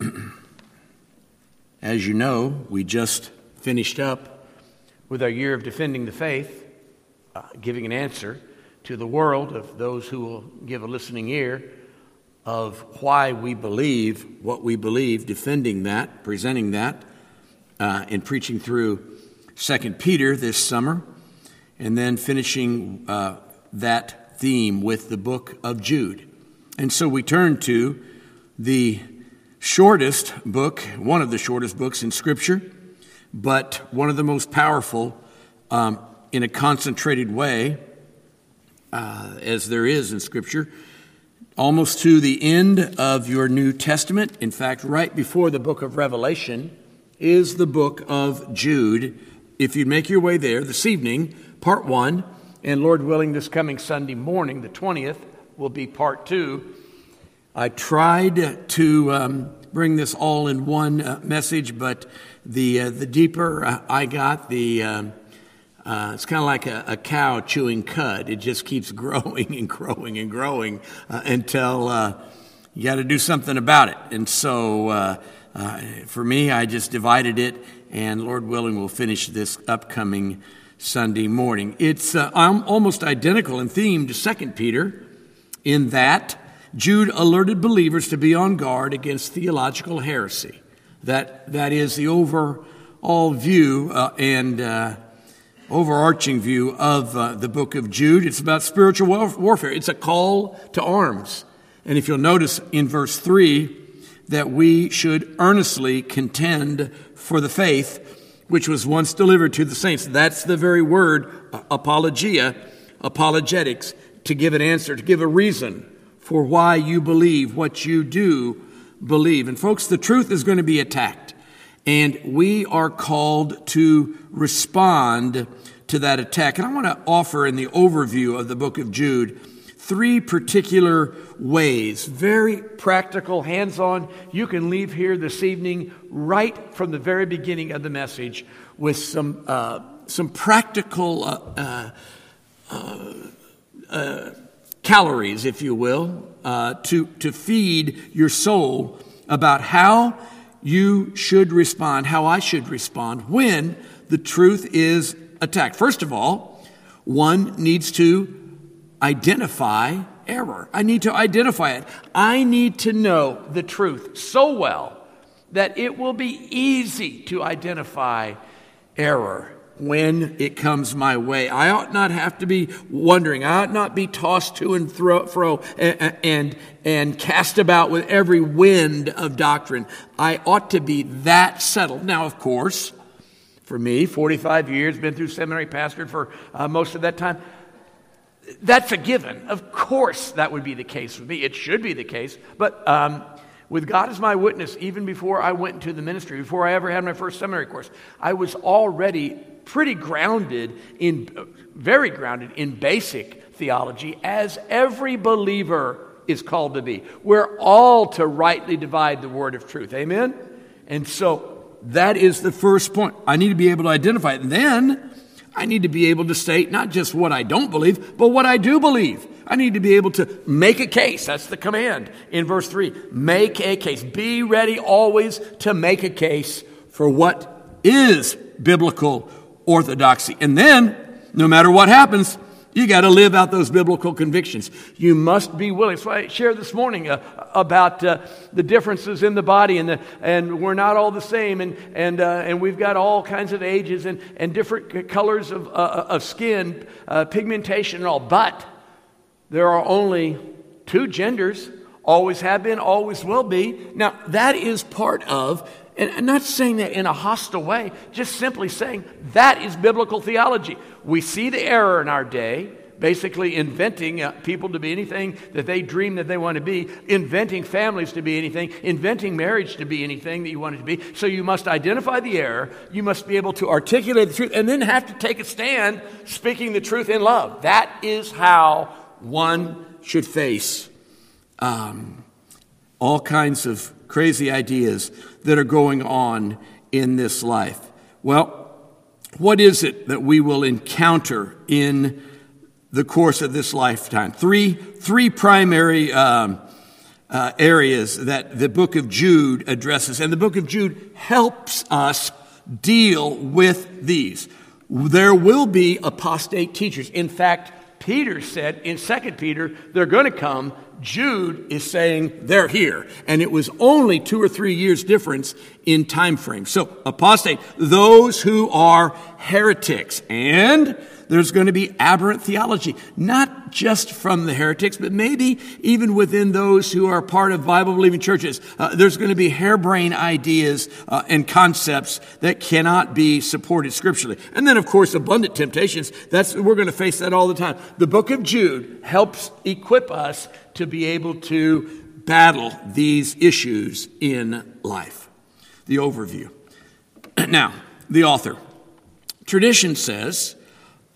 As you know, we just finished up with our year of defending the faith, uh, giving an answer to the world of those who will give a listening ear of why we believe what we believe, defending that, presenting that, uh, and preaching through Second Peter this summer, and then finishing uh, that theme with the book of Jude. And so we turn to the shortest book, one of the shortest books in Scripture, but one of the most powerful um, in a concentrated way, uh, as there is in Scripture, almost to the end of your New Testament. In fact, right before the book of Revelation is the book of Jude. If you make your way there this evening, part one, and Lord willing, this coming Sunday morning, the 20th, will be part two. I tried to um, bring this all in one uh, message, but the, uh, the deeper uh, I got, the um, uh, it's kind of like a, a, cow chewing cud. It just keeps growing and growing and growing uh, until uh, you got to do something about it. And so for me, I just divided it, and Lord willing, we'll finish this upcoming Sunday morning. It's almost identical in theme to 2 Peter in that Jude alerted believers to be on guard against theological heresy. That, that is the overall view and overarching view of uh, the book of Jude. It's about spiritual warfare. It's a call to arms. And if you'll notice in verse 3 that we should earnestly contend for the faith which was once delivered to the saints. That's the very word, uh, apologia, apologetics, to give an answer, to give a reason for why you believe what you do believe. And folks, the truth is going to be attacked. And we are called to respond to that attack. And I want to offer in the overview of the book of Jude three particular ways, very practical, hands on. You can leave here this evening right from the very beginning of the message with some, uh, some practical uh, uh, uh, calories, if you will, uh, to, to feed your soul about how you should respond, how I should respond when the truth is attacked. First of all, one needs to identify error. I need to identify it. I need to know the truth so well that it will be easy to identify error when it comes my way. I ought not have to be wondering. I ought not be tossed to and fro and, and, and cast about with every wind of doctrine. I ought to be that settled. Now, of course, for me, 45 years, been through seminary, pastored for uh, most of that time. That's a given. Of course, that would be the case with me. It should be the case. But um, with God as my witness, even before I went into the ministry, before I ever had my first seminary course, I was already pretty grounded in, very grounded in basic theology, as every believer is called to be. We're all to rightly divide the word of truth. Amen? And so that is the first point. I need to be able to identify it. And then I need to be able to state not just what I don't believe, but what I do believe. I need to be able to make a case. That's the command in verse 3. Make a case. Be ready always to make a case for what is biblical orthodoxy. And then, no matter what happens, you got to live out those biblical convictions. You must be willing. Why I shared this morning uh, about uh, the differences in the body, and, the, and we're not all the same, and, and, uh, and we've got all kinds of ages and, and different colors of, uh, uh, of skin, uh, pigmentation, and all. But there are only two genders, always have been, always will be. Now, that is part of and I'm not saying that in a hostile way, just simply saying that is biblical theology. We see the error in our day, basically inventing uh, people to be anything that they dream that they want to be, inventing families to be anything, inventing marriage to be anything that you want it to be. So you must identify the error, you must be able to articulate the truth, and then have to take a stand speaking the truth in love. That is how one should face um, all kinds of crazy ideas that are going on in this life. Well, what is it that we will encounter in the course of this lifetime? Three, three primary um, uh, areas that the book of Jude addresses, and the book of Jude helps us deal with these. There will be apostate teachers. In fact, Peter said in 2 Peter, they're going to come. Jude is saying they're here. And it was only two or three years difference in time frame. So, apostate, those who are heretics. And there's going to be aberrant theology, not just from the heretics, but maybe even within those who are part of Bible believing churches. Uh, there's going to be harebrained ideas uh, and concepts that cannot be supported scripturally. And then, of course, abundant temptations. That's, we're going to face that all the time. The book of Jude helps equip us to be able to battle these issues in life. The overview. now, the author. Tradition says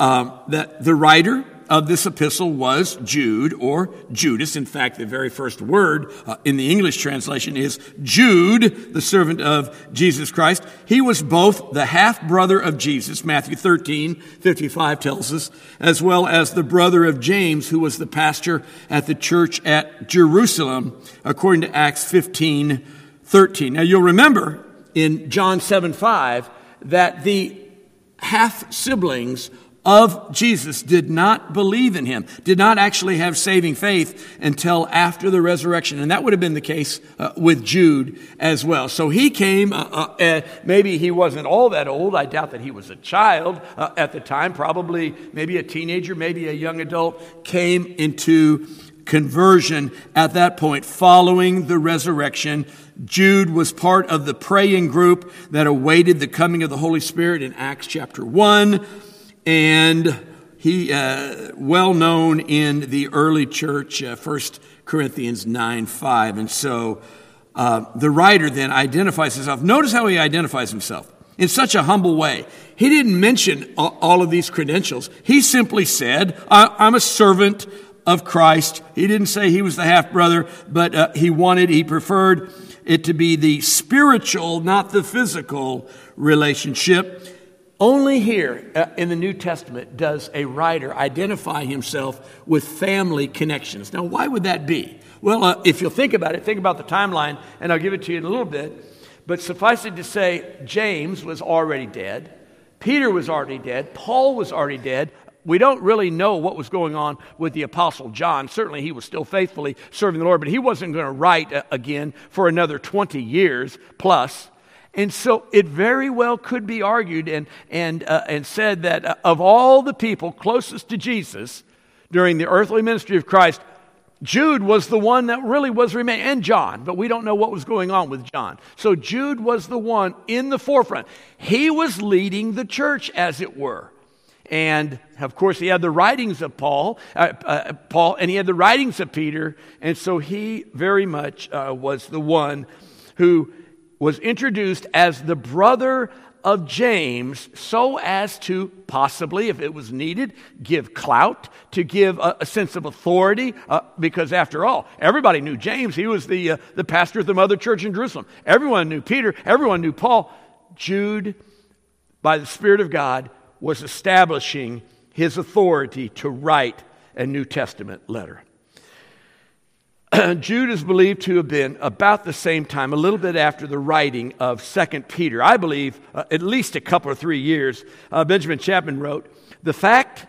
that the writer of this epistle was Jude or Judas. In fact, the very first word uh, in the English translation is Jude, the servant of Jesus Christ. He was both the half brother of Jesus, Matthew 13, 55 tells us, as well as the brother of James, who was the pastor at the church at Jerusalem, according to Acts 15, 13. Now you'll remember in John 7, 5 that the half siblings of Jesus did not believe in him, did not actually have saving faith until after the resurrection. And that would have been the case uh, with Jude as well. So he came, uh, uh, uh maybe he wasn't all that old. I doubt that he was a child uh, at the time, probably maybe a teenager, maybe a young adult, came into conversion at that point following the resurrection. Jude was part of the praying group that awaited the coming of the Holy Spirit in Acts chapter 1 and he uh, well known in the early church, uh, 1 Corinthians 9 5. And so uh, the writer then identifies himself. Notice how he identifies himself in such a humble way. He didn't mention all of these credentials. He simply said, I'm a servant of Christ. He didn't say he was the half brother, but uh, he wanted, he preferred it to be the spiritual, not the physical relationship. Only here uh, in the New Testament does a writer identify himself with family connections. Now, why would that be? Well, uh, if you'll think about it, think about the timeline, and I'll give it to you in a little bit. But suffice it to say, James was already dead. Peter was already dead. Paul was already dead. We don't really know what was going on with the Apostle John. Certainly, he was still faithfully serving the Lord, but he wasn't going to write uh, again for another 20 years plus. And so it very well could be argued and, and, uh, and said that uh, of all the people closest to Jesus during the earthly ministry of Christ, Jude was the one that really was remaining, and John, but we don't know what was going on with John. So Jude was the one in the forefront. He was leading the church, as it were. And of course, he had the writings of Paul, uh, uh, Paul, and he had the writings of Peter, and so he very much uh, was the one who was introduced as the brother of James so as to possibly, if it was needed, give clout, to give a, a sense of authority, uh, because after all, everybody knew James. He was the, uh, the pastor of the mother church in Jerusalem. Everyone knew Peter, everyone knew Paul. Jude, by the Spirit of God, was establishing his authority to write a New Testament letter. Jude is believed to have been about the same time, a little bit after the writing of Second Peter. I believe uh, at least a couple or three years. Uh, Benjamin Chapman wrote, The fact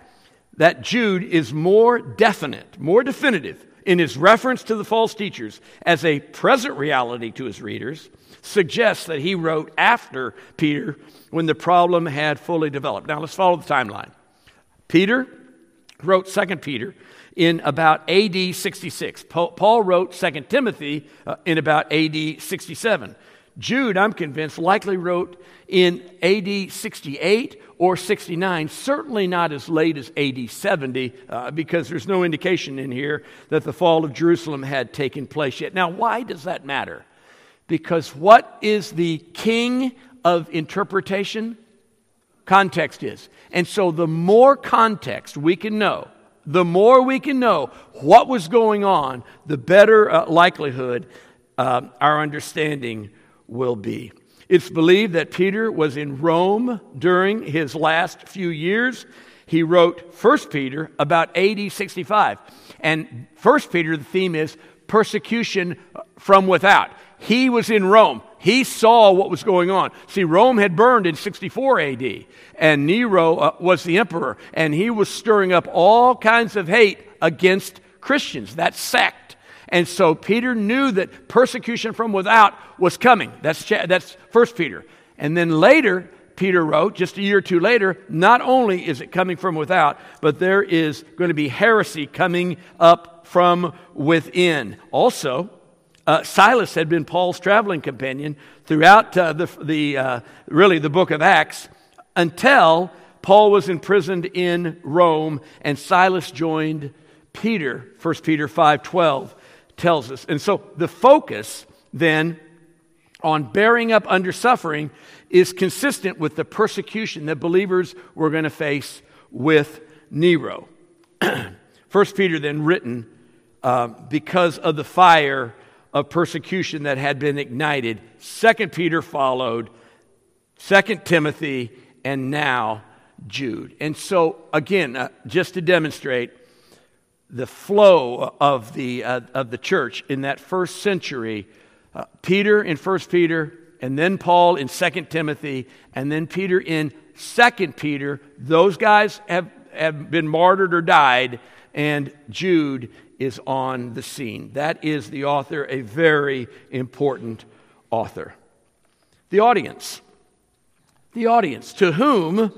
that Jude is more definite, more definitive in his reference to the false teachers as a present reality to his readers suggests that he wrote after Peter when the problem had fully developed. Now let's follow the timeline. Peter wrote Second Peter in about AD 66. Paul wrote 2 Timothy uh, in about AD 67. Jude, I'm convinced, likely wrote in AD 68 or 69, certainly not as late as AD 70, uh, because there's no indication in here that the fall of Jerusalem had taken place yet. Now, why does that matter? Because what is the king of interpretation? Context is. And so the more context we can know, the more we can know what was going on, the better uh, likelihood uh, our understanding will be. It's believed that Peter was in Rome during his last few years. He wrote 1 Peter about AD 65. And 1 Peter, the theme is persecution from without. He was in Rome. He saw what was going on. See, Rome had burned in 64 AD, and Nero uh, was the emperor, and he was stirring up all kinds of hate against Christians, that sect. And so Peter knew that persecution from without was coming. That's, that's 1 Peter. And then later, Peter wrote, just a year or two later, not only is it coming from without, but there is going to be heresy coming up from within. Also, uh, Silas had been Paul's traveling companion throughout uh, the, the uh, really the book of Acts until Paul was imprisoned in Rome and Silas joined Peter. 1 Peter 5:12 tells us. And so the focus then on bearing up under suffering is consistent with the persecution that believers were going to face with Nero. First Peter, then written uh, because of the fire of persecution that had been ignited. Second Peter followed, Second Timothy, and now Jude. And so, again, uh, just to demonstrate the flow of the, uh, of the church in that first century, uh, Peter in First Peter, and then Paul in Second Timothy, and then Peter in Second Peter. Those guys have, have been martyred or died, and Jude is on the scene. That is the author, a very important author. The audience. The audience to whom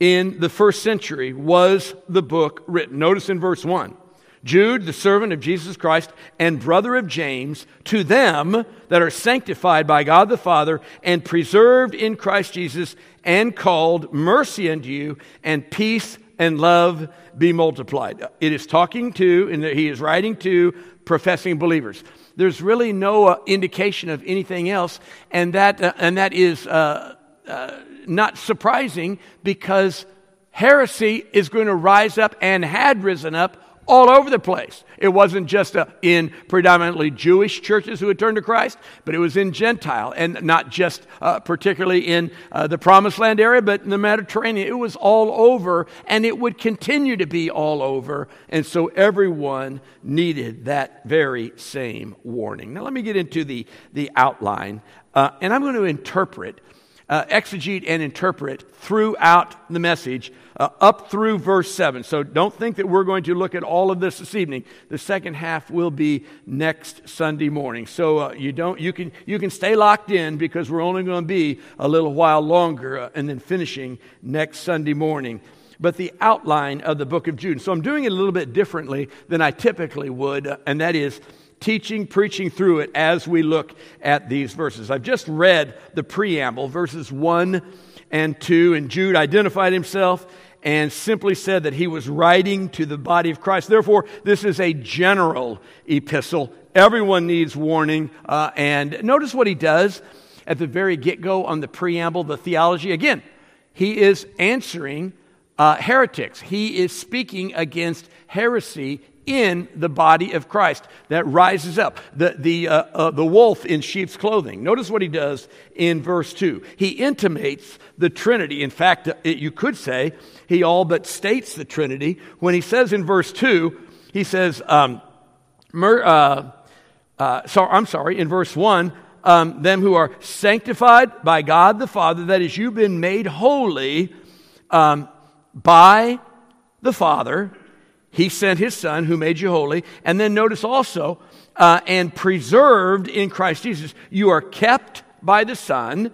in the first century was the book written. Notice in verse 1 Jude, the servant of Jesus Christ and brother of James, to them that are sanctified by God the Father and preserved in Christ Jesus and called, mercy unto you and peace and love be multiplied. It is talking to, and he is writing to professing believers. There's really no uh, indication of anything else, and that, uh, and that is uh, uh not surprising because heresy is going to rise up and had risen up all over the place. It wasn't just uh, in predominantly Jewish churches who had turned to Christ, but it was in Gentile, and not just uh, particularly in uh, the Promised Land area, but in the Mediterranean. It was all over, and it would continue to be all over. And so everyone needed that very same warning. Now, let me get into the, the outline, uh, and I'm going to interpret uh, exegete and interpret throughout the message uh, up through verse 7. So don't think that we're going to look at all of this this evening. The second half will be next Sunday morning. So uh, you, don't, you, can, you can stay locked in because we're only going to be a little while longer uh, and then finishing next Sunday morning but the outline of the book of Jude. So I'm doing it a little bit differently than I typically would, uh, and that is teaching, preaching through it as we look at these verses. I've just read the preamble, verses 1 and 2, and Jude identified himself and simply said that he was writing to the body of Christ. Therefore, this is a general epistle. Everyone needs warning. Uh, and notice what he does at the very get go on the preamble, the theology. Again, he is answering uh, heretics, he is speaking against heresy in the body of Christ that rises up, the, the, uh, uh, the wolf in sheep's clothing. Notice what he does in verse 2. He intimates the Trinity. In fact, it, you could say he all but states the Trinity when he says in verse 2, he says, um, mer, uh, uh, so, I'm sorry, in verse 1, um, them who are sanctified by God the Father, that is, you've been made holy um, by the Father he sent his son who made you holy. And then notice also, uh, and preserved in Christ Jesus. You are kept by the Son.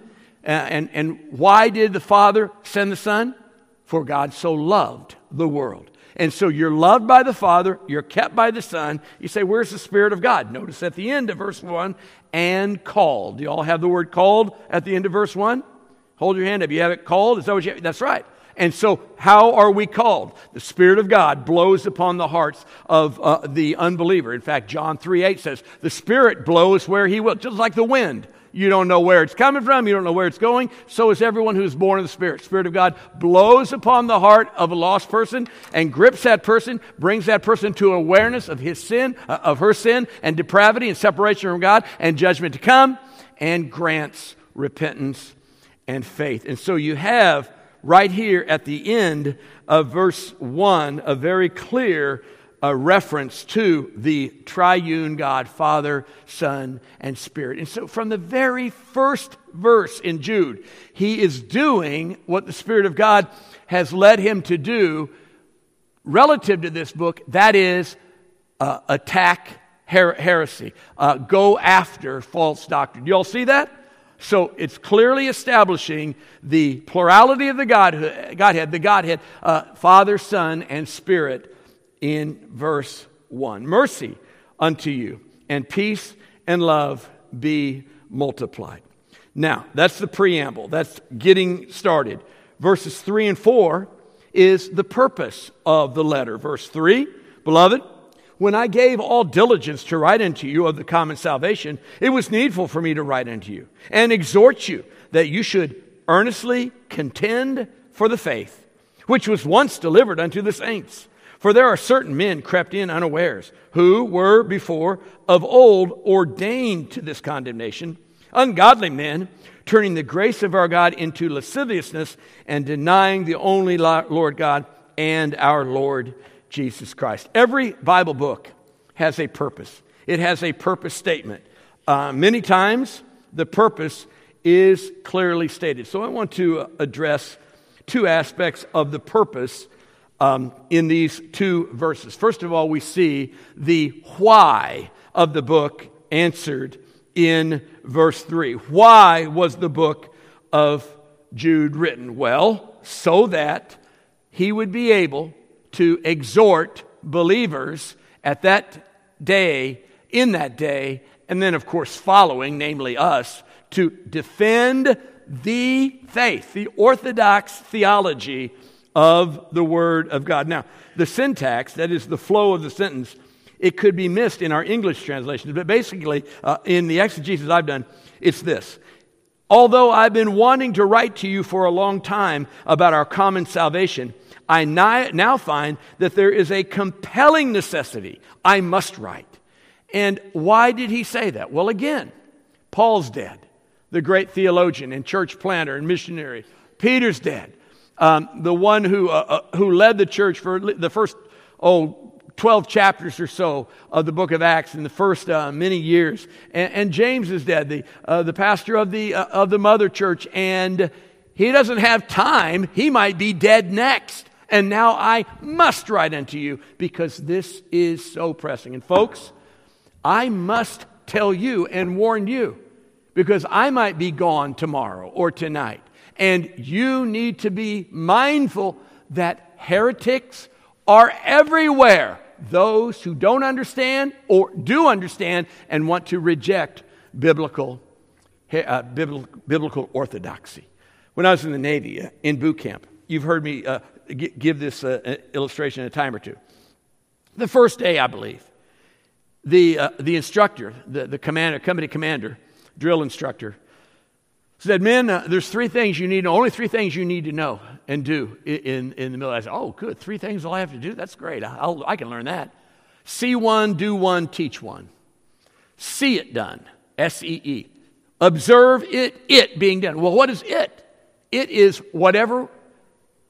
Uh, and, and why did the Father send the Son? For God so loved the world. And so you're loved by the Father, you're kept by the Son. You say, Where's the Spirit of God? Notice at the end of verse 1, and called. Do you all have the word called at the end of verse 1? Hold your hand up. You have it called? Is that what you have? That's right. And so, how are we called? The Spirit of God blows upon the hearts of uh, the unbeliever. In fact, John 3 8 says, The Spirit blows where He will, just like the wind. You don't know where it's coming from, you don't know where it's going. So is everyone who's born of the Spirit. Spirit of God blows upon the heart of a lost person and grips that person, brings that person to awareness of his sin, uh, of her sin, and depravity and separation from God and judgment to come, and grants repentance and faith. And so you have right here at the end of verse 1 a very clear a reference to the triune God, Father, Son, and Spirit. And so, from the very first verse in Jude, he is doing what the Spirit of God has led him to do relative to this book that is, uh, attack her- heresy, uh, go after false doctrine. You all see that? So it's clearly establishing the plurality of the Godhead, the Godhead, uh, Father, Son, and Spirit in verse 1. Mercy unto you, and peace and love be multiplied. Now, that's the preamble. That's getting started. Verses 3 and 4 is the purpose of the letter. Verse 3 Beloved, when I gave all diligence to write unto you of the common salvation, it was needful for me to write unto you and exhort you that you should earnestly contend for the faith, which was once delivered unto the saints. For there are certain men crept in unawares, who were before of old ordained to this condemnation, ungodly men, turning the grace of our God into lasciviousness and denying the only Lord God and our Lord Jesus Christ. Every Bible book has a purpose, it has a purpose statement. Uh, many times, the purpose is clearly stated. So I want to address two aspects of the purpose um, in these two verses. First of all, we see the why of the book answered in verse 3. Why was the book of Jude written? Well, so that he would be able to exhort believers at that day, in that day, and then, of course, following, namely us, to defend the faith, the orthodox theology of the Word of God. Now, the syntax, that is the flow of the sentence, it could be missed in our English translations, but basically, uh, in the exegesis I've done, it's this. Although I've been wanting to write to you for a long time about our common salvation, I now find that there is a compelling necessity. I must write. And why did he say that? Well, again, Paul's dead, the great theologian and church planter and missionary. Peter's dead, um, the one who, uh, uh, who led the church for the first, oh, 12 chapters or so of the book of Acts in the first uh, many years. And, and, James is dead, the, uh, the pastor of the, uh, of the mother church. And he doesn't have time. He might be dead next and now I must write unto you because this is so pressing. And folks, I must tell you and warn you because I might be gone tomorrow or tonight. And you need to be mindful that heretics are everywhere. Those who don't understand or do understand and want to reject biblical, uh, biblical, biblical orthodoxy. When I was in the Navy uh, in boot camp, you've heard me uh, give this uh, illustration a time or two. The first day, I believe, the, uh, the instructor, the, the commander, company commander, drill instructor, said, Men, uh, there's three things you need, only three things you need to know and do in, in the middle. I said, Oh, good. Three things all I have to do? That's great. I'll, I can learn that. See one, do one, teach one. See it done. S E E. Observe it, it being done. Well, what is it? It is whatever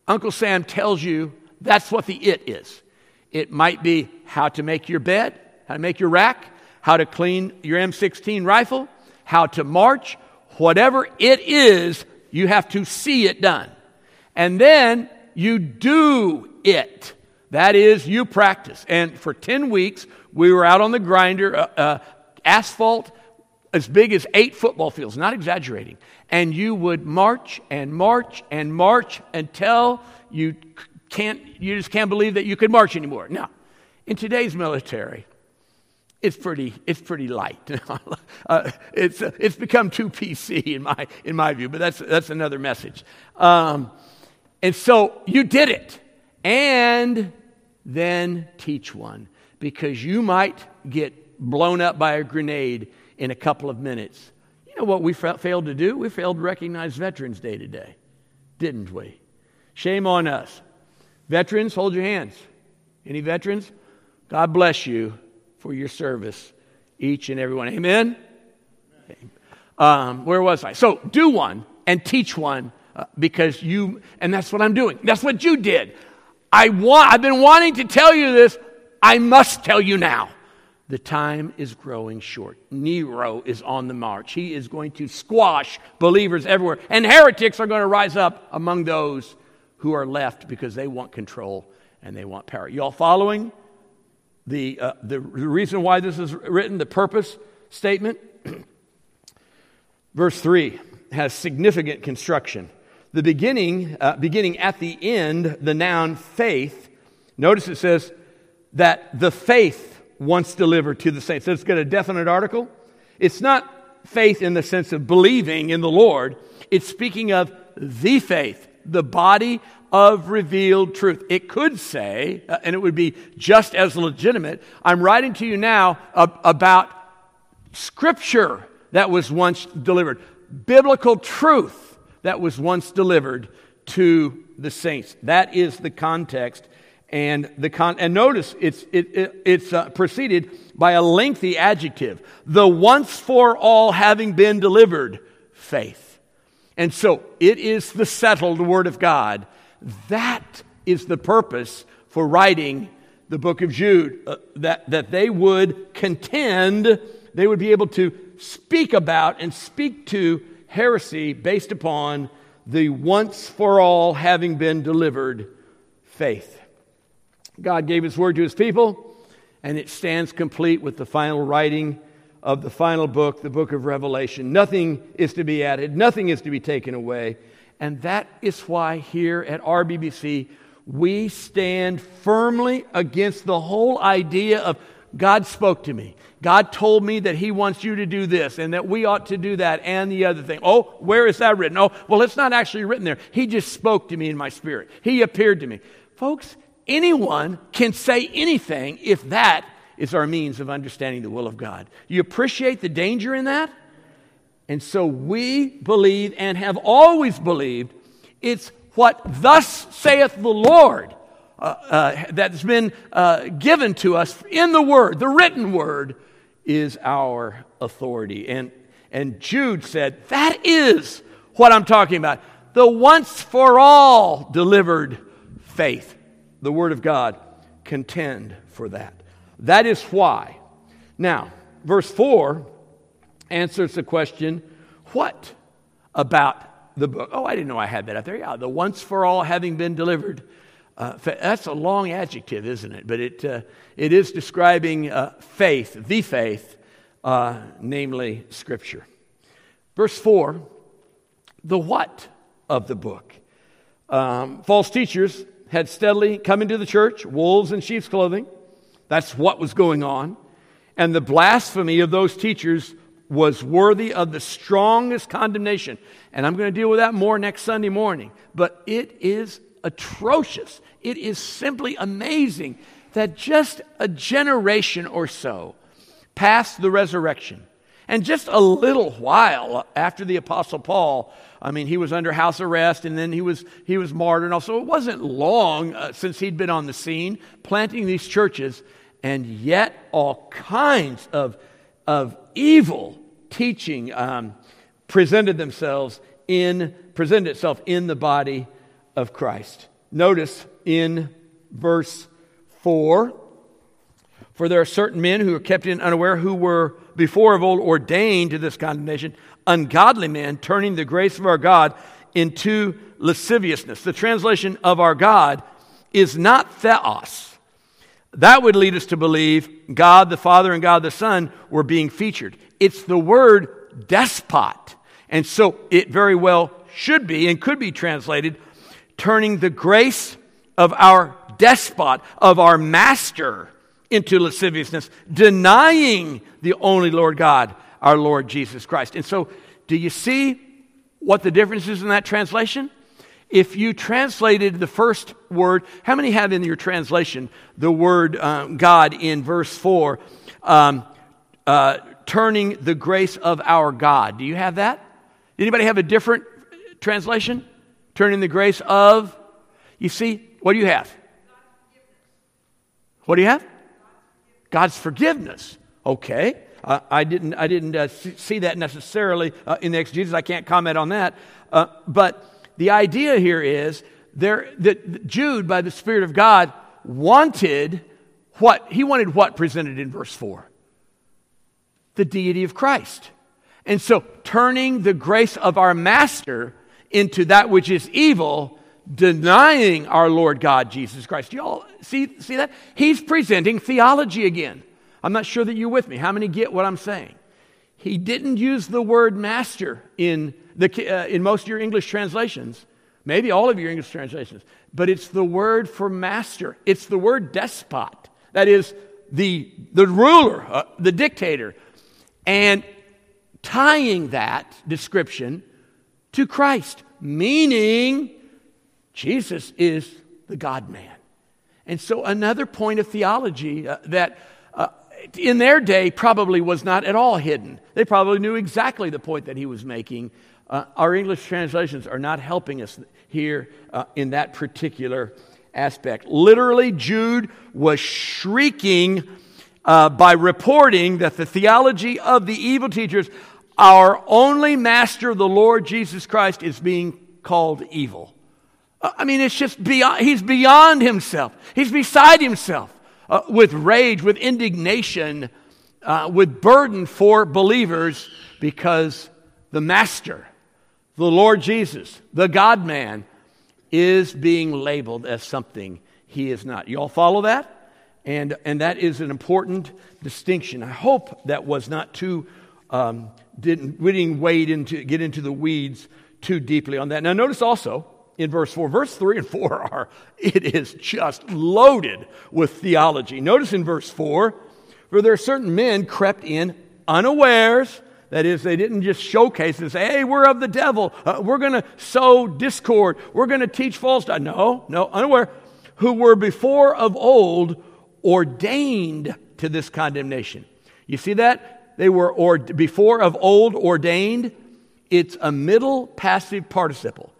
Uncle Sam tells you that's what the it is. It might be how to make your bed, how to make your rack, how to clean your M16 rifle, how to march, whatever it is, you have to see it done. And then you do it. That is, you practice. And for 10 weeks, we were out on the grinder, uh, uh, asphalt as big as eight football fields, not exaggerating and you would march and march and march until you can't, you just can't believe that you could march anymore. Now, in today's military, it's pretty, it's pretty light. uh, it's, uh, it's become too PC in my, in my view, but that's, that's another message. Um, and so you did it. And then teach one because you might get blown up by a grenade in a couple of minutes you know what we failed to do? We failed to recognize Veterans Day today, didn't we? Shame on us. Veterans, hold your hands. Any veterans? God bless you for your service, each and every one. Amen? Um, where was I? So, do one and teach one uh, because you, and that's what I'm doing. That's what you did. I want, I've been wanting to tell you this I must tell you now. The time is growing short. Nero is on the march. He is going to squash believers everywhere. And heretics are going to rise up among those who are left because they want control and they want power. You all following the, uh, the reason why this is written, the purpose statement? Verse 3 has significant construction. The beginning, uh, beginning at the end, the noun faith, notice it says that the faith once delivered to the saints. So it's got a definite article. It's not faith in the sense of believing in the Lord, it's speaking of the faith, the body of revealed truth. It could say, uh, and it would be just as legitimate, I'm writing to you now uh, about scripture that was once delivered, biblical truth that was once delivered to the saints. That is the context. And, the con- and notice it's, it, it, it's uh, preceded by a lengthy adjective the once for all having been delivered faith. And so it is the settled word of God. That is the purpose for writing the book of Jude, uh, that, that they would contend, they would be able to speak about and speak to heresy based upon the once for all having been delivered faith. God gave his word to his people, and it stands complete with the final writing of the final book, the book of Revelation. Nothing is to be added, nothing is to be taken away. And that is why here at RBBC, we stand firmly against the whole idea of God spoke to me. God told me that He wants you to do this and that we ought to do that and the other thing. Oh, where is that written? Oh, well, it's not actually written there. He just spoke to me in my spirit. He appeared to me. Folks, anyone can say anything if that is our means of understanding the will of God. You appreciate the danger in that? And so we believe and have always believed it's what thus saith the Lord uh, uh, that's been uh, given to us in the Word, the written Word, is our authority. And, and Jude said, That is what I'm talking about. The once for all delivered faith, the Word of God. Contend for that. That is why. Now, verse 4 answers the question what about the book? Oh, I didn't know I had that up there. Yeah, the once for all having been delivered. Uh, that's a long adjective, isn't it? But it, uh, it is describing uh, faith, the faith, uh, namely Scripture. Verse 4 the what of the book. Um, false teachers had steadily come into the church, wolves in sheep's clothing. That's what was going on. And the blasphemy of those teachers was worthy of the strongest condemnation. And I'm going to deal with that more next Sunday morning. But it is atrocious. It is simply amazing that just a generation or so past the resurrection, and just a little while after the Apostle Paul, I mean, he was under house arrest and then he was, he was martyred. And also, it wasn't long uh, since he'd been on the scene planting these churches, and yet all kinds of, of evil teaching um, presented themselves in, presented itself in the body of Christ. Notice in verse 4 For there are certain men who are kept in unaware who were before of old ordained to this condemnation, ungodly men turning the grace of our God into lasciviousness. The translation of our God is not theos. That would lead us to believe God the Father and God the Son were being featured. It's the word despot. And so it very well should be and could be translated turning the grace of our despot, of our master, into lasciviousness, denying the only Lord God, our Lord Jesus Christ. And so, do you see what the difference is in that translation? If you translated the first word, how many have in your translation the word um, God in verse 4? Um, uh, turning the grace of our God. Do you have that? Anybody have a different translation? Turning the grace of. You see, what do you have? What do you have? God's forgiveness. Okay. Uh, I didn't, I didn't uh, see that necessarily uh, in the exegesis. I can't comment on that. Uh, but the idea here is there, that Jude, by the Spirit of God, wanted what he wanted what presented in verse 4? The deity of Christ. And so turning the grace of our master into that which is evil, denying our Lord God Jesus Christ. You all see, see that? He's presenting theology again. I'm not sure that you're with me. How many get what I'm saying? He didn't use the word master in, the, uh, in most of your English translations, maybe all of your English translations, but it's the word for master. It's the word despot. That is, the, the ruler, uh, the dictator. And tying that description to Christ, meaning Jesus is the God man. And so, another point of theology uh, that uh, in their day probably was not at all hidden. They probably knew exactly the point that he was making. Uh, our English translations are not helping us here uh, in that particular aspect. Literally, Jude was shrieking uh, by reporting that the theology of the evil teachers, our only master, the Lord Jesus Christ, is being called evil. Uh, I mean, it's just beyond, he's beyond himself. He's beside himself uh, with rage, with indignation, uh, with burden for believers because the Master, the Lord Jesus, the God man, is being labeled as something he is not. You all follow that? And, and that is an important distinction. I hope that was not too, um, didn't, we didn't wade into, get into the weeds too deeply on that. Now, notice also in verse 4, verse 3 and 4 are, it is just loaded with theology. Notice in verse 4, for there are certain men crept in unawares that is, they didn't just showcase and say, hey, we're of the devil. Uh, we're going to sow discord. We're going to teach false doctrine. No, no, unaware. Who were before of old ordained to this condemnation. You see that? They were or, before of old ordained. It's a middle passive participle.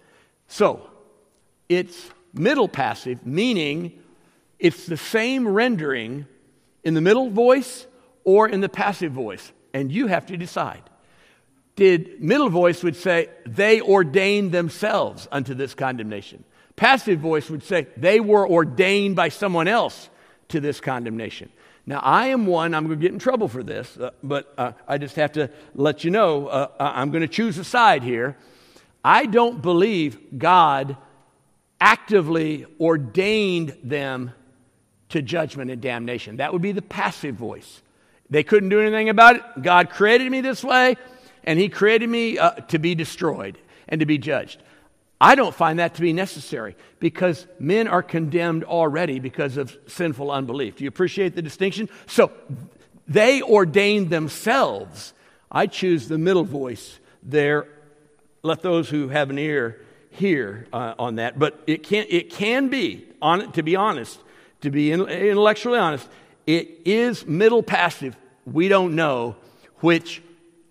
So, it's middle passive, meaning it's the same rendering in the middle voice or in the passive voice and you have to decide. Did middle voice would say, they ordained themselves unto this condemnation. Passive voice would say, they were ordained by someone else to this condemnation. Now, I am one, I'm going to get in trouble for this, uh, but uh, I just have to let you know uh, I'm going to choose a side here. I don't believe God actively ordained them to judgment and damnation. That would be the passive voice. They couldn't do anything about it. God created me this way, and He created me uh, to be destroyed and to be judged. I don't find that to be necessary because men are condemned already because of sinful unbelief. Do you appreciate the distinction? So they ordained themselves. I choose the middle voice there. Let those who have an ear hear uh, on that. But it can, it can be, on, to be honest, to be intellectually honest, it is middle passive we don't know which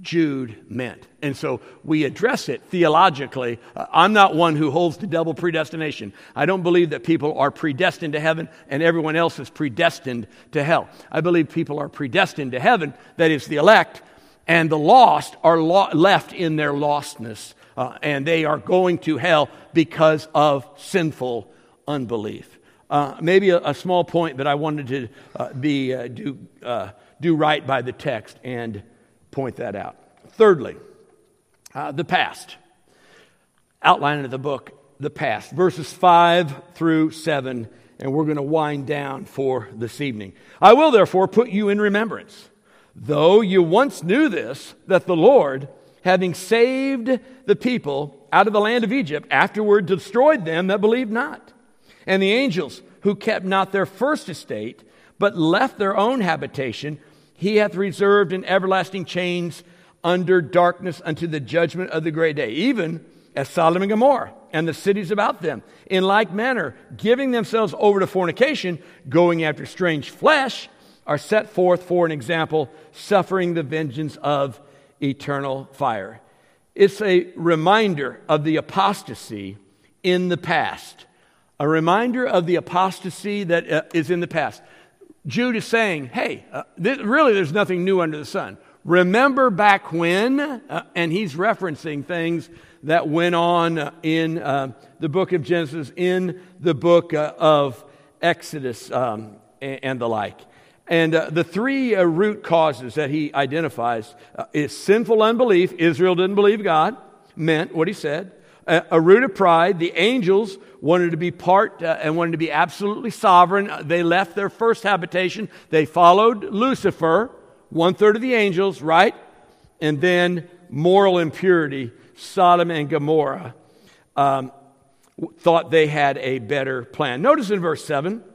Jude meant. And so we address it theologically. Uh, I'm not one who holds to double predestination. I don't believe that people are predestined to heaven and everyone else is predestined to hell. I believe people are predestined to heaven, that is, the elect, and the lost are lo- left in their lostness. Uh, and they are going to hell because of sinful unbelief. Uh, maybe a, a, small point that I wanted to uh, be uh, do uh, do right by the text and point that out. Thirdly, uh, the past. Outline of the book, the past, verses 5 through 7, and we're going to wind down for this evening. I will therefore put you in remembrance, though you once knew this, that the Lord, having saved the people out of the land of Egypt, afterward destroyed them that believed not. And the angels who kept not their first estate, but left their own habitation, he hath reserved in everlasting chains under darkness unto the judgment of the great day, even as Sodom and Gomorrah and the cities about them. In like manner, giving themselves over to fornication, going after strange flesh, are set forth for an example, suffering the vengeance of eternal fire. It's a reminder of the apostasy in the past. A reminder of the apostasy that uh, is in the past. Jude is saying, hey, uh, really there's nothing new under the sun. Remember back when, uh, and he's referencing things that went on in uh, the book of Genesis, in the book uh, of Exodus. Um, and the like. And uh, the three uh, root causes that he identifies uh, is sinful unbelief. Israel didn't believe God, meant what he said. a root of pride. The angels wanted to be part uh, and wanted to be absolutely sovereign. They left their first habitation. They followed Lucifer, one third of the angels, right? And then moral impurity. Sodom and Gomorrah um, thought they had a better plan. Notice in verse 7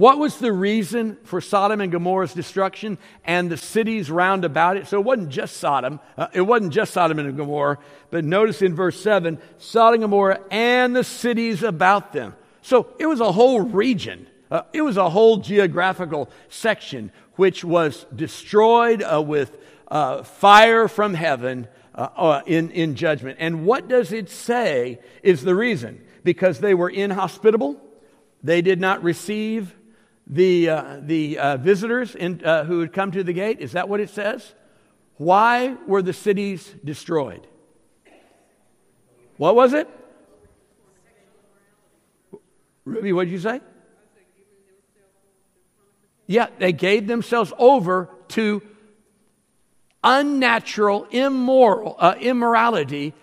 what was the reason for Sodom and Gomorrah's destruction and the cities round about it? So it wasn't just Sodom. Uh, it wasn't just Sodom and Gomorrah. But notice in verse 7 Sodom and Gomorrah and the cities about them. So it was a whole region. Uh, it was a whole geographical section which was destroyed uh, with uh, fire from heaven uh, uh, in, in judgment. And what does it say is the reason? Because they were inhospitable, they did not receive the, uh, the uh, visitors in, uh, who had come to the gate? Is that what it says? Why were the cities destroyed? What was it? Ruby, what did you say? Yeah, they gave themselves over to unnatural, immoral, uh, immorality.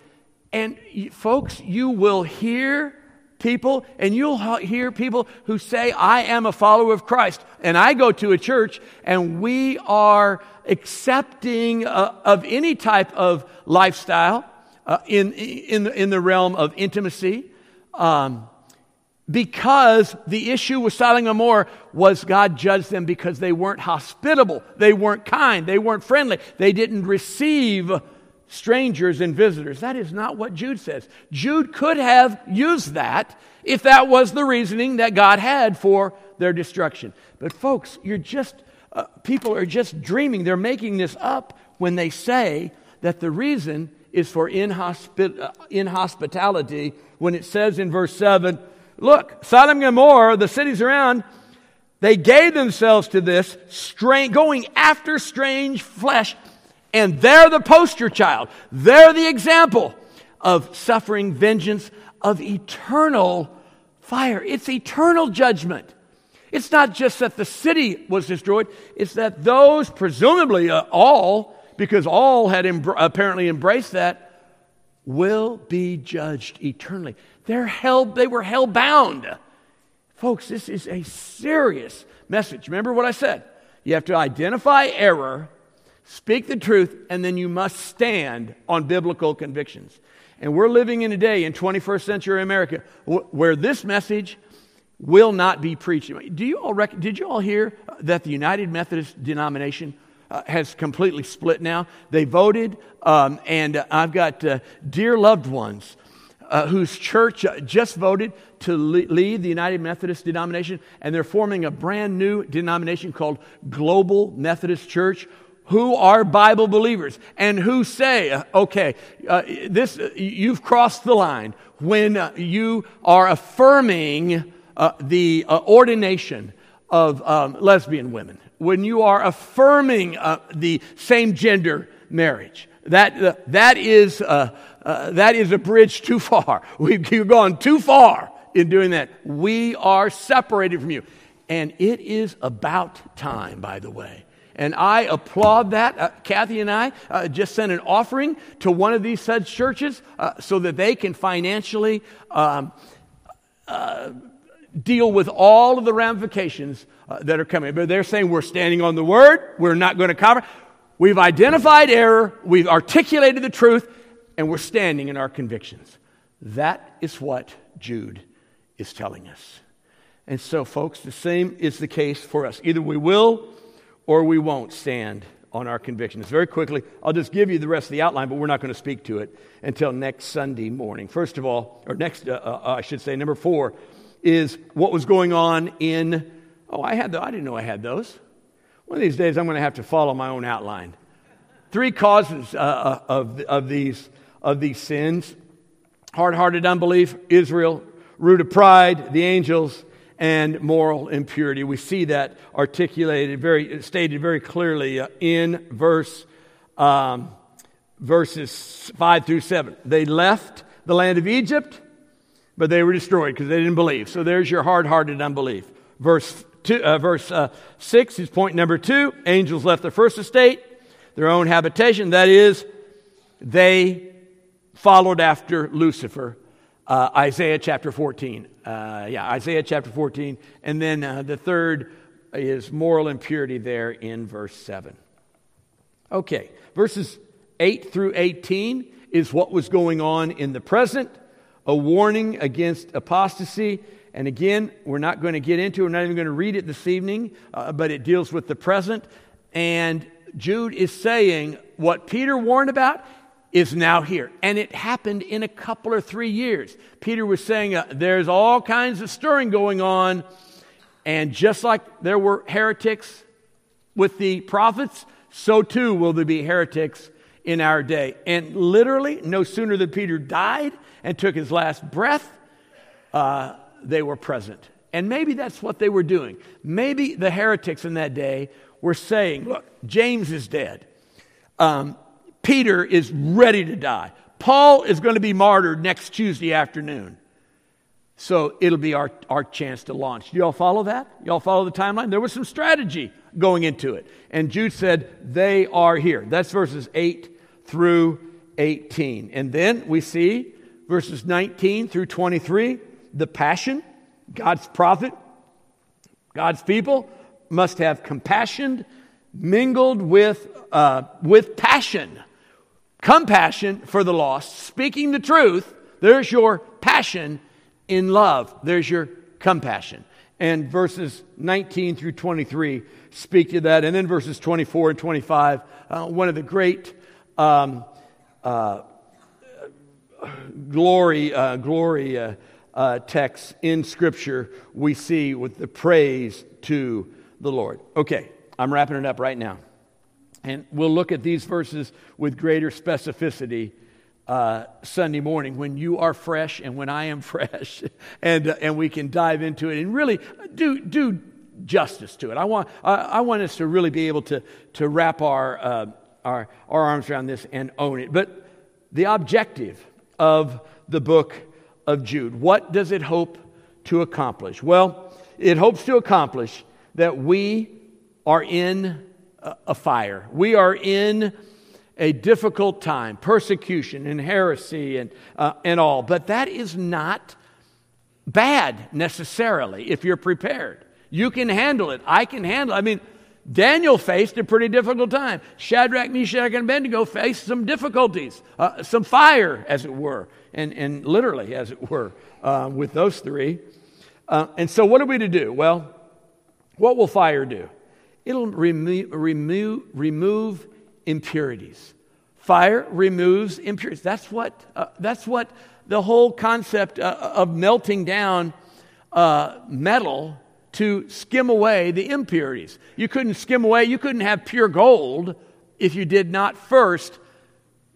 And folks, you will hear people, and you'll hear people who say, I am a follower of Christ. And I go to a church, and we are accepting uh, of any type of lifestyle uh, in, in, in the realm of intimacy. Um, because the issue with Sodom and Gomorrah was God judged them because they weren't hospitable, they weren't kind, they weren't friendly, they didn't receive strangers and visitors. That is not what Jude says. Jude could have used that if that was the reasoning that God had for their destruction. But, folks, you're just, uh, people are just dreaming. They're making this up when they say that the reason is for inhospi- uh, inhospitality when it says in verse 7 look, Sodom and Gomorrah, the cities around, they gave themselves to this, going after strange flesh and they're the poster child. They're the example of suffering vengeance of eternal fire. It's eternal judgment. It's not just that the city was destroyed, it's that those, presumably uh, all, because all had em- apparently embraced that, will be judged eternally. They're held, they were hell bound. Folks, this is a serious message. Remember what I said? You have to identify error Speak the truth, and then you must stand on biblical convictions. And we're living in a day in 21st century America where this message will not be preached. Do you all rec- did you all hear that the United Methodist denomination uh, has completely split now? They voted, um, and uh, I've got uh, dear loved ones uh, whose church uh, just voted to leave the United Methodist denomination, and they're forming a brand new denomination called Global Methodist Church who are Bible believers and who say, uh, okay, uh, this, uh, you've crossed the line when uh, you are affirming uh, the uh, ordination of um, lesbian women, when you are affirming the same gender marriage. That, that, is, that is a bridge too far. We've gone too far in doing that. We are separated from you. And it is about time, by the way and I applaud that. Uh, Kathy and I uh, just sent an offering to one of these such churches uh, so that they can financially um, uh, deal with all of the ramifications uh, that are coming. But they're saying we're standing on the word, we're not going to cover. We've identified error, we've articulated the truth, and we're standing in our convictions. That is what Jude is telling us. And so, folks, the same is the case for us. Either we will or we won't stand on our convictions. Very quickly, I'll just give you the rest of the outline, but we're not going to speak to it until next Sunday morning. First of all, or next, uh, uh, I should say, number four is what was going on in. Oh, I had the, I didn't know I had those. One of these days, I'm going to have to follow my own outline. Three causes uh, uh of, of, these, of these sins hard hearted unbelief, Israel, root of pride, the angels, and moral impurity. We see that articulated, very stated very clearly uh, in verse um, verses five through seven. They left the land of Egypt, but they were destroyed because they didn't believe. So there's your hard-hearted unbelief. Verse two, uh, verse uh, 6 is point number two. Angels left their first estate, their own habitation. That is, they followed after Lucifer. Uh, Isaiah chapter 14. Uh, yeah, Isaiah chapter 14. And then uh, the third is moral impurity there in verse 7. Okay, verses 8 through 18 is what was going on in the present, a warning against apostasy. And again, we're not going to get into it, we're not even going to read it this evening, uh, but it deals with the present. And Jude is saying what Peter warned about is now here. And it happened in a couple or three years. Peter was saying uh, there's all kinds of stirring going on. And just like there were heretics with the prophets, so too will there be heretics in our day. And literally, no sooner than Peter died and took his last breath, uh, they were present. And maybe that's what they were doing. Maybe the heretics in that day were saying, Look, James is dead. Um, Peter is ready to die. Paul is going to be martyred next Tuesday afternoon. So it'll be our, our chance to launch. Do y'all follow that? Y'all follow the timeline? There was some strategy going into it. And Jude said, They are here. That's verses 8 through 18. And then we see verses 19 through 23 the passion. God's prophet, God's people must have compassion mingled with, uh, with passion compassion for the lost, speaking the truth. There's your passion in love. There's your compassion. And verses 19 through 23 speak to that. And then verses 24 and 25, uh, one of the great um, uh, glory, uh, glory uh, uh, texts in Scripture we see with the praise to the Lord. Okay, I'm wrapping it up right now. And we'll look at these verses with greater specificity uh, Sunday morning when you are fresh and when I am fresh, and, uh, and we can dive into it and really do, do justice to it. I want, I, I want us to really be able to, to wrap our, uh, our, our arms around this and own it. But the objective of the book of Jude, what does it hope to accomplish? Well, it hopes to accomplish that we are in a fire. We are in a difficult time, persecution and heresy and, uh, and all. But that is not bad necessarily if you're prepared. You can handle it. I can handle it. I mean, Daniel faced a pretty difficult time. Shadrach, Meshach, and Abednego faced some difficulties, uh, some fire, as it were, and, and literally, as it were, uh, with those three. Uh, and so, what are we to do? Well, what will fire do? It'll remo- remove, remove impurities. Fire removes impurities. That's what, uh, that's what the whole concept uh, of melting down uh, metal to skim away the impurities. You couldn't skim away, you couldn't have pure gold if you did not first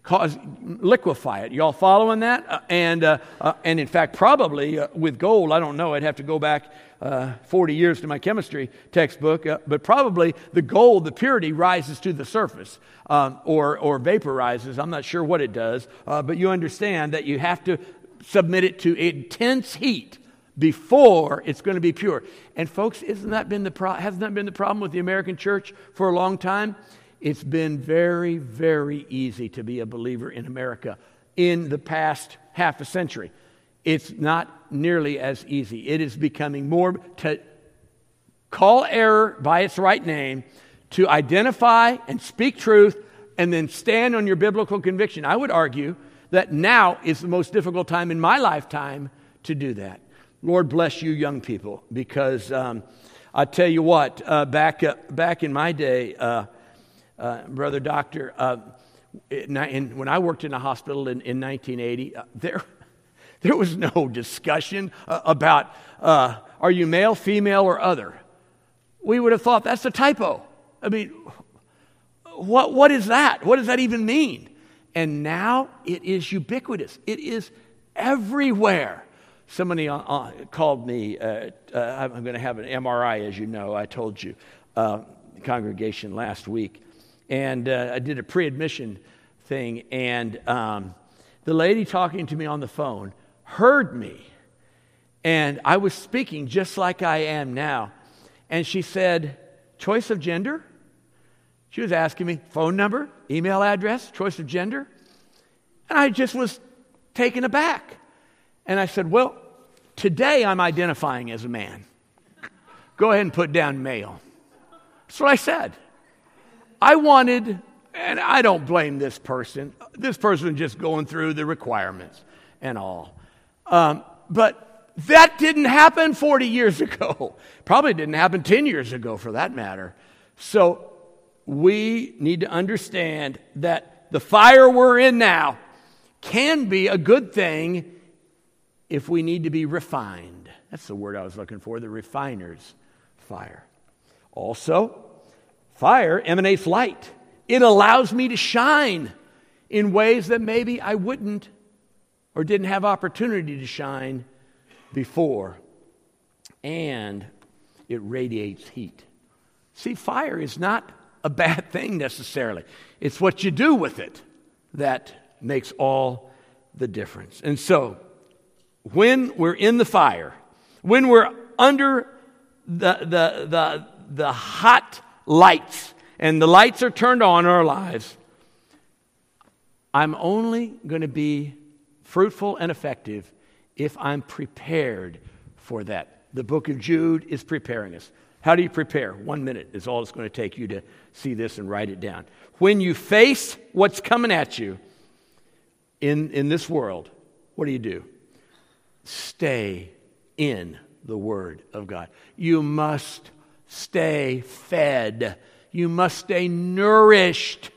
cause liquefy it. Y'all following that? Uh, and uh, uh, and in fact, probably uh, with gold, I don't know. I'd have to go back uh, 40 years to my chemistry textbook, uh, but probably the gold, the purity, rises to the surface um, or or vaporizes. I'm not sure what it does, but you understand that you have to submit it to intense heat before it's going to be pure. And folks, isn't that been the pro- hasn't that been the problem with the American church for a long time? It's been very, very easy to be a believer in America in the past half a century. It's not nearly as easy. It is becoming more to call error by its right name, to identify and speak truth, and then stand on your biblical conviction. I would argue that now is the most difficult time in my lifetime to do that. Lord bless you, young people, because um, I tell you what, uh, back, uh, back in my day, uh, uh, brother doctor, uh, in, in, when I worked in a hospital in, in 1980, uh, there, there was no discussion uh, about uh, are you male, female, or other. We would have thought that's a typo. I mean, what, what is that? What does that even mean? And now it is ubiquitous, it is everywhere. Somebody uh, called me, I'm going to have an MRI, as you know, I told you, congregation last week and uh, I did a pre admission thing, and um, the lady talking to me on the phone heard me. And I was speaking just like I am now. and she said, Choice of gender? She was asking me phone number, email address, choice of gender. And I just was taken aback. And I said, Well, today I'm identifying as a man. Go ahead and put down male. That's what I said. I wanted, and I don't blame this person. This person just going through the requirements and all. Um, but that didn't happen 40 years ago. Probably didn't happen 10 years ago for that matter. So we need to understand that the fire we're in now can be a good thing if we need to be refined. That's the word I was looking for the refiner's fire. Also, fire emanates light, it allows me to shine in ways that maybe I wouldn't or didn't have opportunity to shine before. And it radiates heat. See, fire is not a bad thing necessarily, it's what you do with it that makes all the difference. And so, when we're in the fire, when we're under the, the, the, the hot lights and the lights are turned on in our lives, I'm only going to be fruitful and effective if I'm prepared for that. The book of Jude is preparing us. How do you prepare? One minute is all it's going to take you to see this and write it down. When you face what's coming at you in, in this world, what do you do? Stay in the Word of God. You must stay fed, you must stay nourished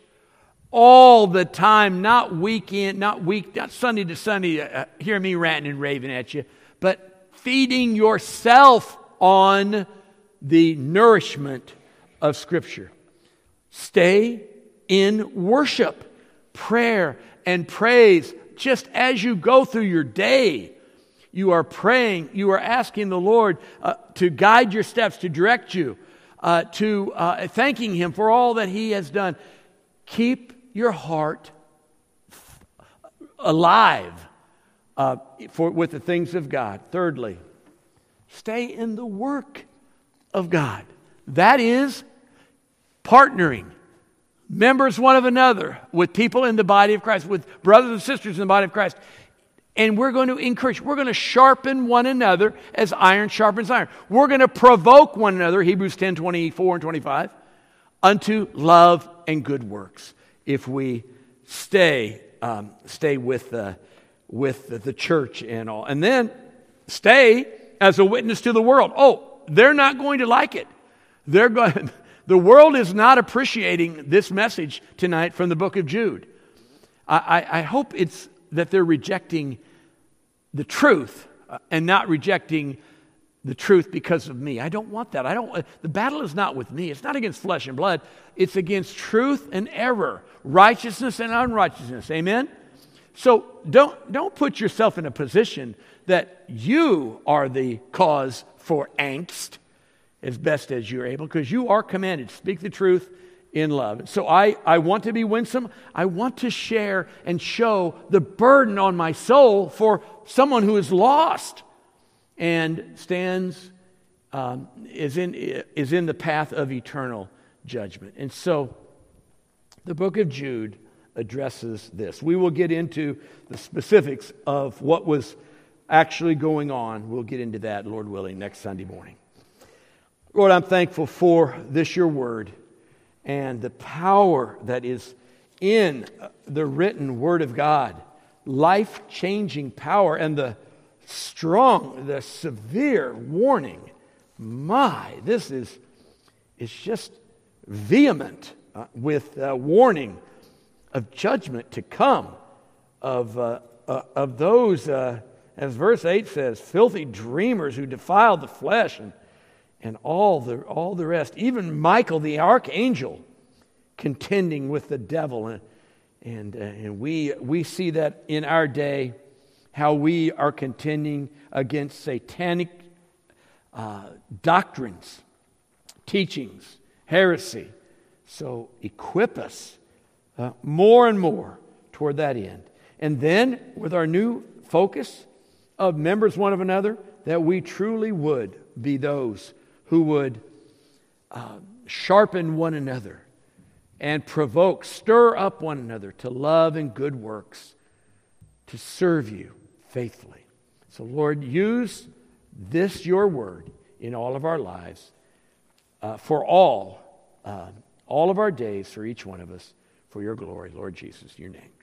all the time, not weekend, not week, not Sunday to Sunday. Uh, hear me ranting and raving at you, but feeding yourself on the nourishment of Scripture. Stay in worship, prayer, and praise just as you go through your day. You are praying, you are asking the Lord uh, to guide your steps, to direct you, uh, to uh, thanking Him for all that He has done. Keep your heart alive uh, for, with the things of God. Thirdly, stay in the work of God. That is partnering, members one of another, with people in the body of Christ, with brothers and sisters in the body of Christ. And we're going to encourage, we're going to sharpen one another as iron sharpens iron. We're going to provoke one another, Hebrews 10 24 and 25, unto love and good works if we stay, um, stay with, the, with the, the church and all. And then stay as a witness to the world. Oh, they're not going to like it. They're going, the world is not appreciating this message tonight from the book of Jude. I, I, I hope it's that they're rejecting the truth uh, and not rejecting the truth because of me. I don't want that. I don't uh, the battle is not with me. It's not against flesh and blood. It's against truth and error, righteousness and unrighteousness. Amen. So don't don't put yourself in a position that you are the cause for angst as best as you're able because you are commanded speak the truth in love. So I, I want to be winsome. I want to share and show the burden on my soul for someone who is lost and stands, um, is, in, is in the path of eternal judgment. And so the book of Jude addresses this. We will get into the specifics of what was actually going on. We'll get into that, Lord willing, next Sunday morning. Lord, I'm thankful for this, your word and the power that is in the written Word of God, life changing power, and the strong, the severe warning. My, this is it's just vehement uh, with uh, warning of judgment to come, of, uh, uh of those, uh, as verse 8 says, filthy dreamers who defile the flesh and and all the, all the rest. Even Michael, the archangel, contending with the devil. And, and, uh, and we, we see that in our day, how we are contending against satanic uh, doctrines, teachings, heresy. So equip us uh, more and more toward that end. And then, with our new focus of members one of another, that we truly would be those who would uh, sharpen one another and provoke, stir up one another to love and good works, to serve you faithfully. So, Lord, use this, your word, in all of our lives uh, for all, uh, all of our days, for each one of us, for your glory, Lord Jesus, your name.